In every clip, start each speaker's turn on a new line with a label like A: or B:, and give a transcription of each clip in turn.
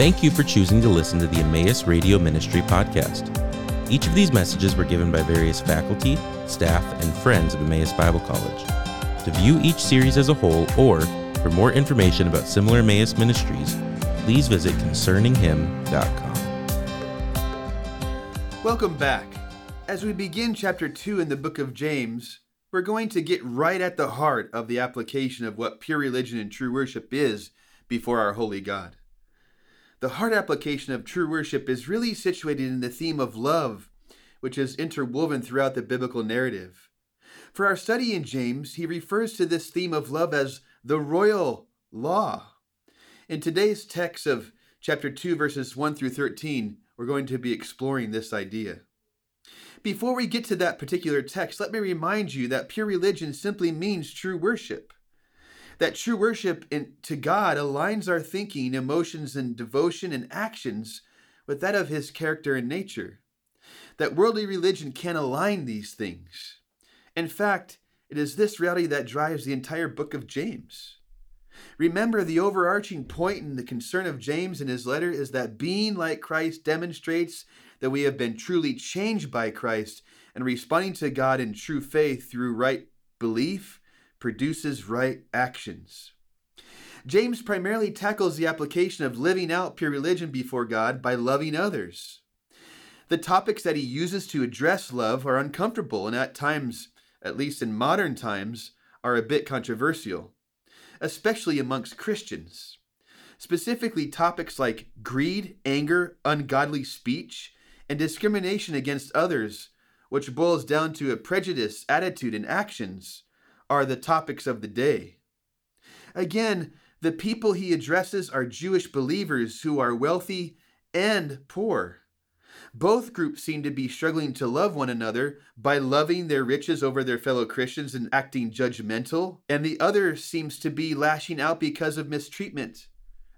A: Thank you for choosing to listen to the Emmaus Radio Ministry podcast. Each of these messages were given by various faculty, staff, and friends of Emmaus Bible College. To view each series as a whole or for more information about similar Emmaus ministries, please visit concerninghim.com.
B: Welcome back. As we begin chapter 2 in the book of James, we're going to get right at the heart of the application of what pure religion and true worship is before our holy God. The heart application of true worship is really situated in the theme of love, which is interwoven throughout the biblical narrative. For our study in James, he refers to this theme of love as the royal law. In today's text of chapter 2, verses 1 through 13, we're going to be exploring this idea. Before we get to that particular text, let me remind you that pure religion simply means true worship that true worship in, to God aligns our thinking, emotions, and devotion and actions with that of His character and nature. That worldly religion can align these things. In fact, it is this reality that drives the entire book of James. Remember, the overarching point and the concern of James in his letter is that being like Christ demonstrates that we have been truly changed by Christ and responding to God in true faith through right belief produces right actions. James primarily tackles the application of living out pure religion before God by loving others. The topics that he uses to address love are uncomfortable and at times, at least in modern times, are a bit controversial, especially amongst Christians. Specifically, topics like greed, anger, ungodly speech, and discrimination against others, which boils down to a prejudice, attitude, and actions, are the topics of the day. Again, the people he addresses are Jewish believers who are wealthy and poor. Both groups seem to be struggling to love one another by loving their riches over their fellow Christians and acting judgmental, and the other seems to be lashing out because of mistreatment.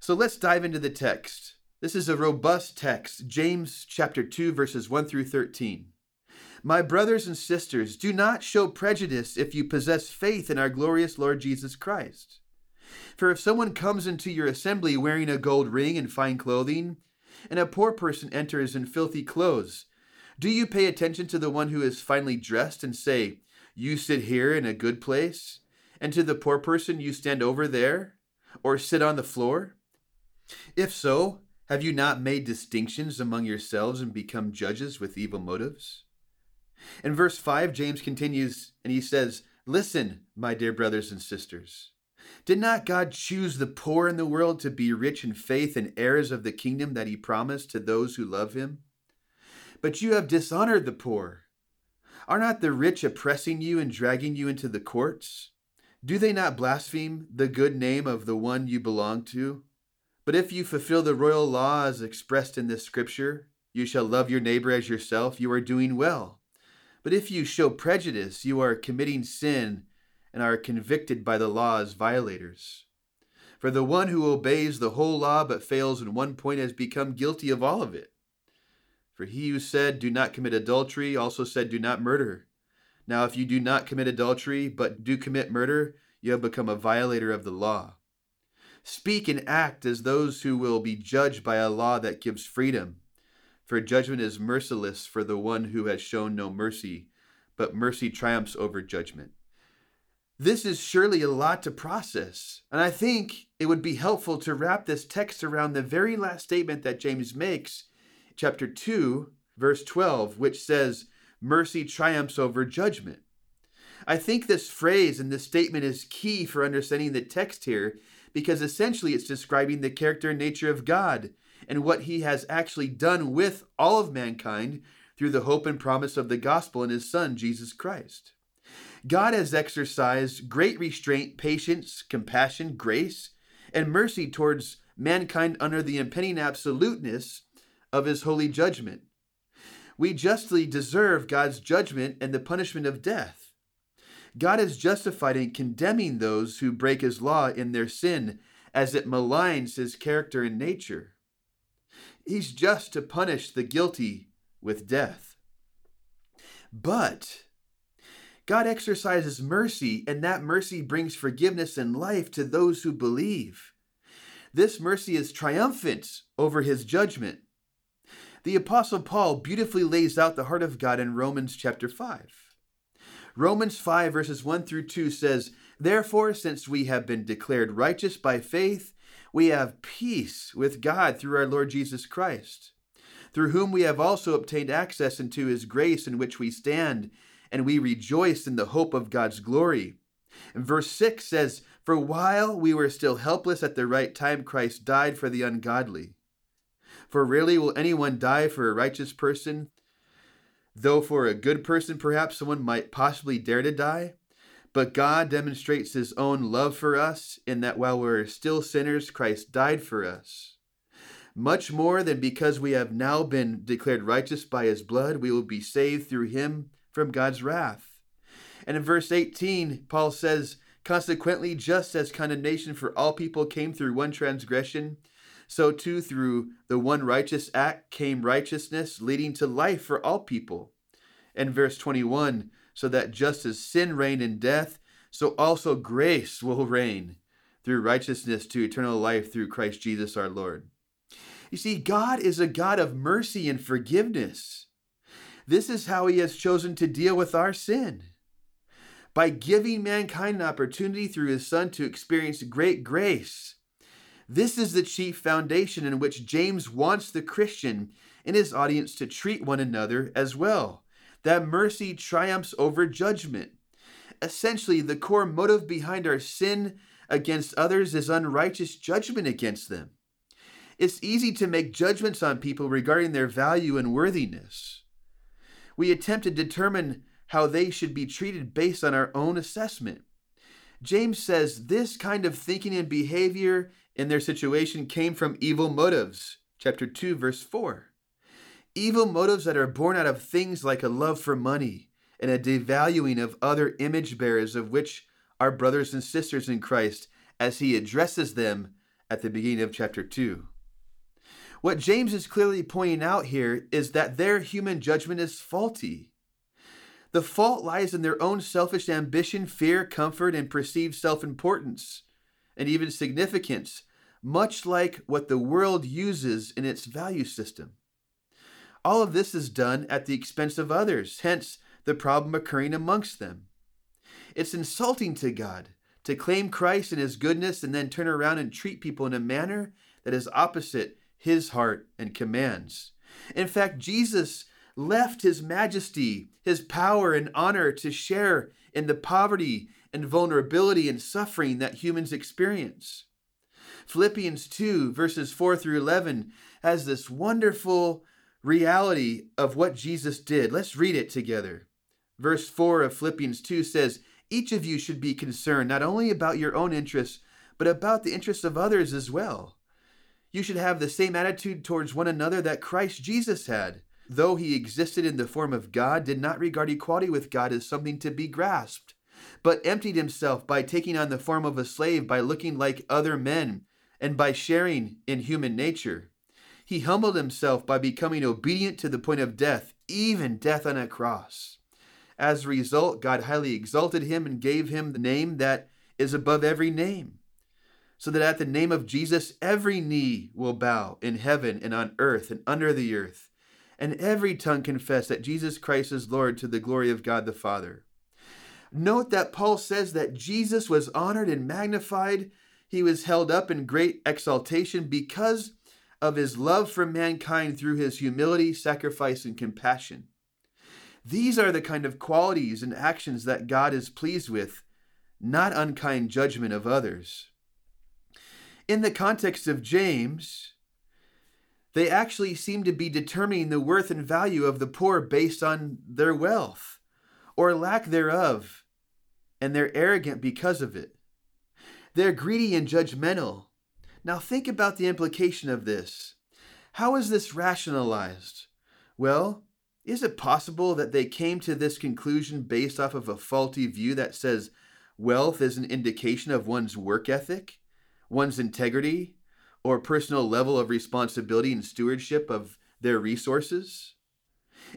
B: So let's dive into the text. This is a robust text, James chapter 2 verses 1 through 13. My brothers and sisters, do not show prejudice if you possess faith in our glorious Lord Jesus Christ. For if someone comes into your assembly wearing a gold ring and fine clothing, and a poor person enters in filthy clothes, do you pay attention to the one who is finely dressed and say, You sit here in a good place? And to the poor person, You stand over there? Or sit on the floor? If so, have you not made distinctions among yourselves and become judges with evil motives? In verse 5, James continues and he says, Listen, my dear brothers and sisters. Did not God choose the poor in the world to be rich in faith and heirs of the kingdom that he promised to those who love him? But you have dishonored the poor. Are not the rich oppressing you and dragging you into the courts? Do they not blaspheme the good name of the one you belong to? But if you fulfill the royal law as expressed in this scripture, you shall love your neighbor as yourself, you are doing well. But if you show prejudice, you are committing sin and are convicted by the law as violators. For the one who obeys the whole law but fails in one point has become guilty of all of it. For he who said, Do not commit adultery, also said, Do not murder. Now, if you do not commit adultery, but do commit murder, you have become a violator of the law. Speak and act as those who will be judged by a law that gives freedom for judgment is merciless for the one who has shown no mercy, but mercy triumphs over judgment. This is surely a lot to process, and I think it would be helpful to wrap this text around the very last statement that James makes, chapter 2, verse 12, which says, Mercy triumphs over judgment. I think this phrase and this statement is key for understanding the text here because essentially it's describing the character and nature of God and what he has actually done with all of mankind through the hope and promise of the gospel in his Son, Jesus Christ. God has exercised great restraint, patience, compassion, grace, and mercy towards mankind under the impending absoluteness of his holy judgment. We justly deserve God's judgment and the punishment of death. God is justified in condemning those who break his law in their sin as it maligns his character and nature. He's just to punish the guilty with death. But God exercises mercy, and that mercy brings forgiveness and life to those who believe. This mercy is triumphant over his judgment. The Apostle Paul beautifully lays out the heart of God in Romans chapter 5. Romans 5, verses 1 through 2 says, Therefore, since we have been declared righteous by faith, we have peace with God through our Lord Jesus Christ, through whom we have also obtained access into his grace in which we stand, and we rejoice in the hope of God's glory. And verse 6 says, For while we were still helpless at the right time, Christ died for the ungodly. For rarely will anyone die for a righteous person, though for a good person perhaps someone might possibly dare to die. But God demonstrates his own love for us in that while we are still sinners, Christ died for us. Much more than because we have now been declared righteous by his blood, we will be saved through him from God's wrath. And in verse 18, Paul says, Consequently, just as condemnation for all people came through one transgression, so too through the one righteous act came righteousness, leading to life for all people. And verse 21, so that just as sin reigned in death, so also grace will reign through righteousness to eternal life through Christ Jesus our Lord. You see, God is a God of mercy and forgiveness. This is how he has chosen to deal with our sin. By giving mankind an opportunity through his Son to experience great grace. This is the chief foundation in which James wants the Christian and his audience to treat one another as well that mercy triumphs over judgment. Essentially, the core motive behind our sin against others is unrighteous judgment against them. It's easy to make judgments on people regarding their value and worthiness. We attempt to determine how they should be treated based on our own assessment. James says this kind of thinking and behavior in their situation came from evil motives. Chapter 2, verse 4. Evil motives that are born out of things like a love for money and a devaluing of other image bearers, of which are brothers and sisters in Christ, as he addresses them at the beginning of chapter 2. What James is clearly pointing out here is that their human judgment is faulty. The fault lies in their own selfish ambition, fear, comfort, and perceived self importance, and even significance, much like what the world uses in its value system. All of this is done at the expense of others, hence the problem occurring amongst them. It's insulting to God to claim Christ and his goodness and then turn around and treat people in a manner that is opposite his heart and commands. In fact, Jesus left his majesty, his power and honor to share in the poverty and vulnerability and suffering that humans experience. Philippians 2, verses 4 through 11, has this wonderful reality of what Jesus did. Let's read it together. Verse 4 of Philippians 2 says, Each of you should be concerned not only about your own interests, but about the interests of others as well. You should have the same attitude towards one another that Christ Jesus had. Though he existed in the form of God, did not regard equality with God as something to be grasped, but emptied himself by taking on the form of a slave, by looking like other men, and by sharing in human nature. He humbled himself by becoming obedient to the point of death, even death on a cross. As a result, God highly exalted him and gave him the name that is above every name, so that at the name of Jesus every knee will bow in heaven and on earth and under the earth, and every tongue confess that Jesus Christ is Lord to the glory of God the Father. Note that Paul says that Jesus was honored and magnified. He was held up in great exaltation because of his love for mankind through his humility, sacrifice, and compassion. These are the kind of qualities and actions that God is pleased with, not unkind judgment of others. In the context of James, they actually seem to be determining the worth and value of the poor based on their wealth or lack thereof, and they're arrogant because of it. They're greedy and judgmental now think about the implication of this. How is this rationalized? Well, is it possible that they came to this conclusion based off of a faulty view that says wealth is an indication of one's work ethic, one's integrity, or personal level of responsibility and stewardship of their resources?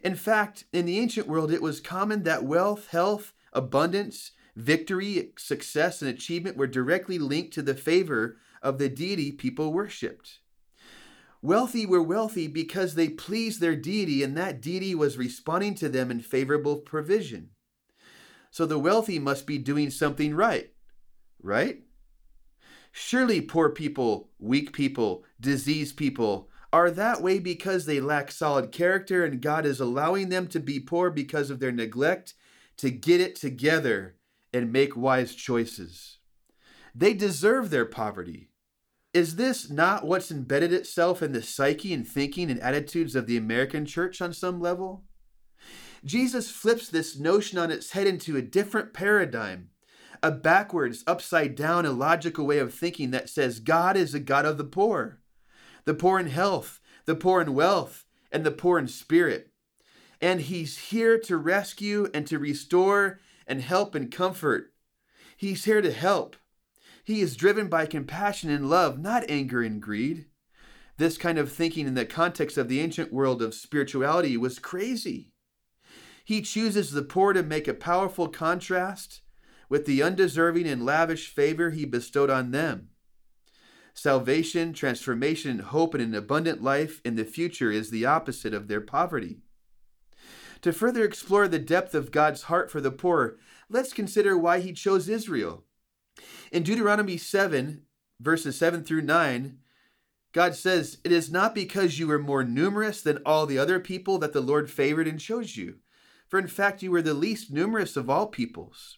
B: In fact, in the ancient world, it was common that wealth, health, abundance, Victory, success, and achievement were directly linked to the favor of the deity people worshiped. Wealthy were wealthy because they pleased their deity, and that deity was responding to them in favorable provision. So the wealthy must be doing something right, right? Surely poor people, weak people, diseased people are that way because they lack solid character, and God is allowing them to be poor because of their neglect to get it together and make wise choices. They deserve their poverty. Is this not what's embedded itself in the psyche and thinking and attitudes of the American church on some level? Jesus flips this notion on its head into a different paradigm, a backwards, upside down, illogical way of thinking that says God is a God of the poor, the poor in health, the poor in wealth, and the poor in spirit. And he's here to rescue and to restore and help and comfort. He's here to help. He is driven by compassion and love, not anger and greed. This kind of thinking in the context of the ancient world of spirituality was crazy. He chooses the poor to make a powerful contrast with the undeserving and lavish favor he bestowed on them. Salvation, transformation, hope, and an abundant life in the future is the opposite of their poverty. To further explore the depth of God's heart for the poor, let's consider why he chose Israel. In Deuteronomy 7, verses 7 through 9, God says, It is not because you were more numerous than all the other people that the Lord favored and chose you, for in fact you were the least numerous of all peoples.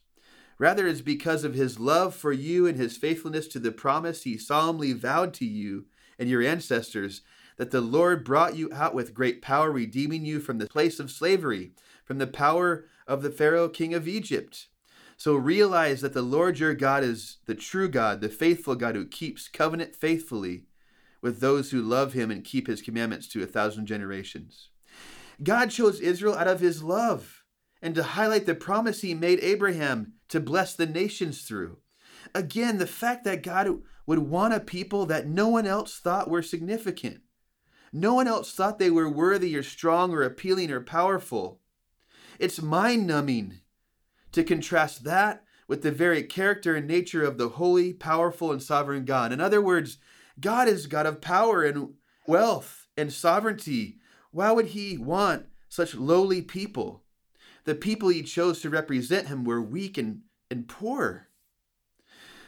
B: Rather, it is because of his love for you and his faithfulness to the promise he solemnly vowed to you and your ancestors that the Lord brought you out with great power, redeeming you from the place of slavery, from the power of the Pharaoh king of Egypt. So realize that the Lord your God is the true God, the faithful God who keeps covenant faithfully with those who love him and keep his commandments to a thousand generations. God chose Israel out of his love and to highlight the promise he made Abraham to bless the nations through. Again, the fact that God would want a people that no one else thought were significant. No one else thought they were worthy or strong or appealing or powerful. It's mind numbing to contrast that with the very character and nature of the holy, powerful, and sovereign God. In other words, God is God of power and wealth and sovereignty. Why would he want such lowly people? The people he chose to represent him were weak and, and poor.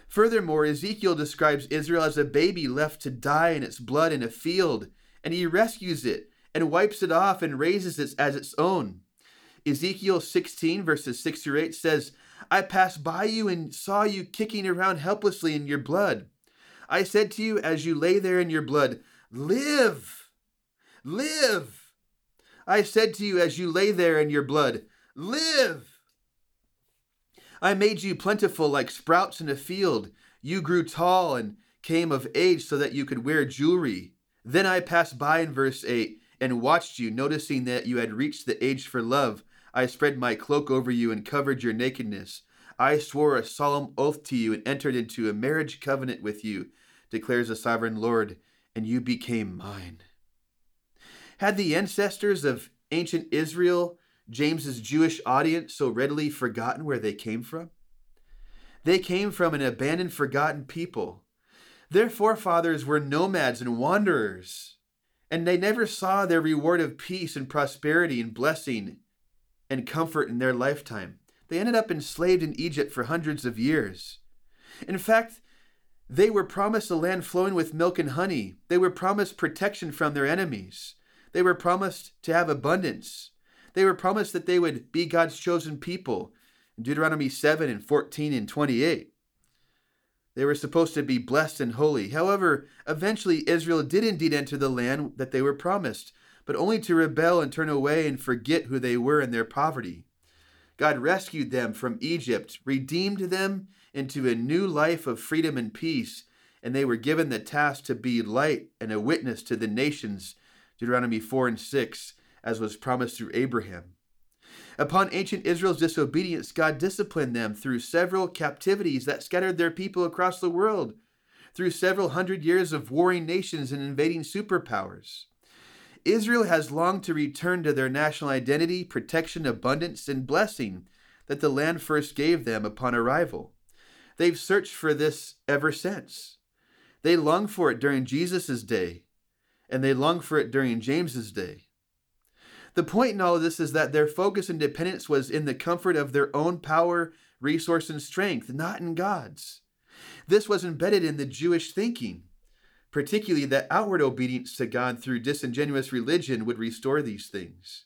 B: Furthermore, Ezekiel describes Israel as a baby left to die in its blood in a field and he rescues it and wipes it off and raises it as its own. Ezekiel 16, verses 6 through 8 says, I passed by you and saw you kicking around helplessly in your blood. I said to you as you lay there in your blood, Live! Live! I said to you as you lay there in your blood, Live! I made you plentiful like sprouts in a field. You grew tall and came of age so that you could wear jewelry. Then I passed by in verse 8 and watched you, noticing that you had reached the age for love. I spread my cloak over you and covered your nakedness. I swore a solemn oath to you and entered into a marriage covenant with you, declares the sovereign Lord, and you became mine. Had the ancestors of ancient Israel, James's Jewish audience, so readily forgotten where they came from? They came from an abandoned, forgotten people their forefathers were nomads and wanderers, and they never saw their reward of peace and prosperity and blessing and comfort in their lifetime. They ended up enslaved in Egypt for hundreds of years. In fact, they were promised a land flowing with milk and honey. They were promised protection from their enemies. They were promised to have abundance. They were promised that they would be God's chosen people in Deuteronomy 7 and 14 and 28. They were supposed to be blessed and holy. However, eventually Israel did indeed enter the land that they were promised, but only to rebel and turn away and forget who they were in their poverty. God rescued them from Egypt, redeemed them into a new life of freedom and peace, and they were given the task to be light and a witness to the nations, Deuteronomy 4 and 6, as was promised through Abraham. Upon ancient Israel's disobedience, God disciplined them through several captivities that scattered their people across the world, through several hundred years of warring nations and invading superpowers. Israel has longed to return to their national identity, protection, abundance, and blessing that the land first gave them upon arrival. They've searched for this ever since. They longed for it during Jesus' day, and they longed for it during James's day. The point in all of this is that their focus and dependence was in the comfort of their own power, resource, and strength, not in God's. This was embedded in the Jewish thinking, particularly that outward obedience to God through disingenuous religion would restore these things.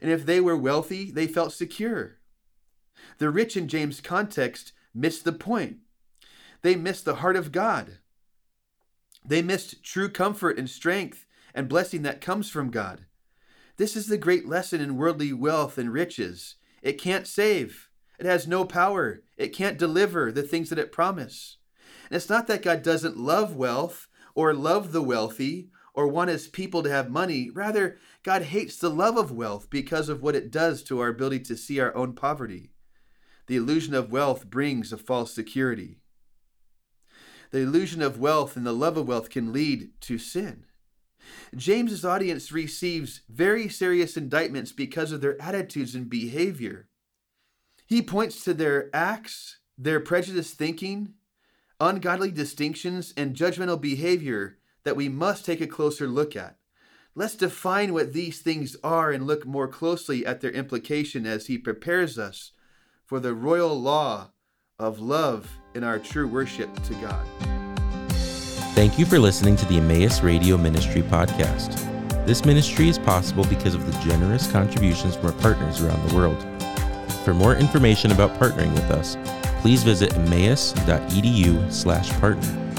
B: And if they were wealthy, they felt secure. The rich in James' context missed the point. They missed the heart of God. They missed true comfort and strength and blessing that comes from God. This is the great lesson in worldly wealth and riches. It can't save. It has no power. It can't deliver the things that it promised. And it's not that God doesn't love wealth or love the wealthy or want his people to have money. Rather, God hates the love of wealth because of what it does to our ability to see our own poverty. The illusion of wealth brings a false security. The illusion of wealth and the love of wealth can lead to sin. James's audience receives very serious indictments because of their attitudes and behavior. He points to their acts, their prejudiced thinking, ungodly distinctions, and judgmental behavior that we must take a closer look at. Let's define what these things are and look more closely at their implication as he prepares us for the royal law of love in our true worship to God.
A: Thank you for listening to the Emmaus Radio Ministry podcast. This ministry is possible because of the generous contributions from our partners around the world. For more information about partnering with us, please visit emmaus.edu/partner.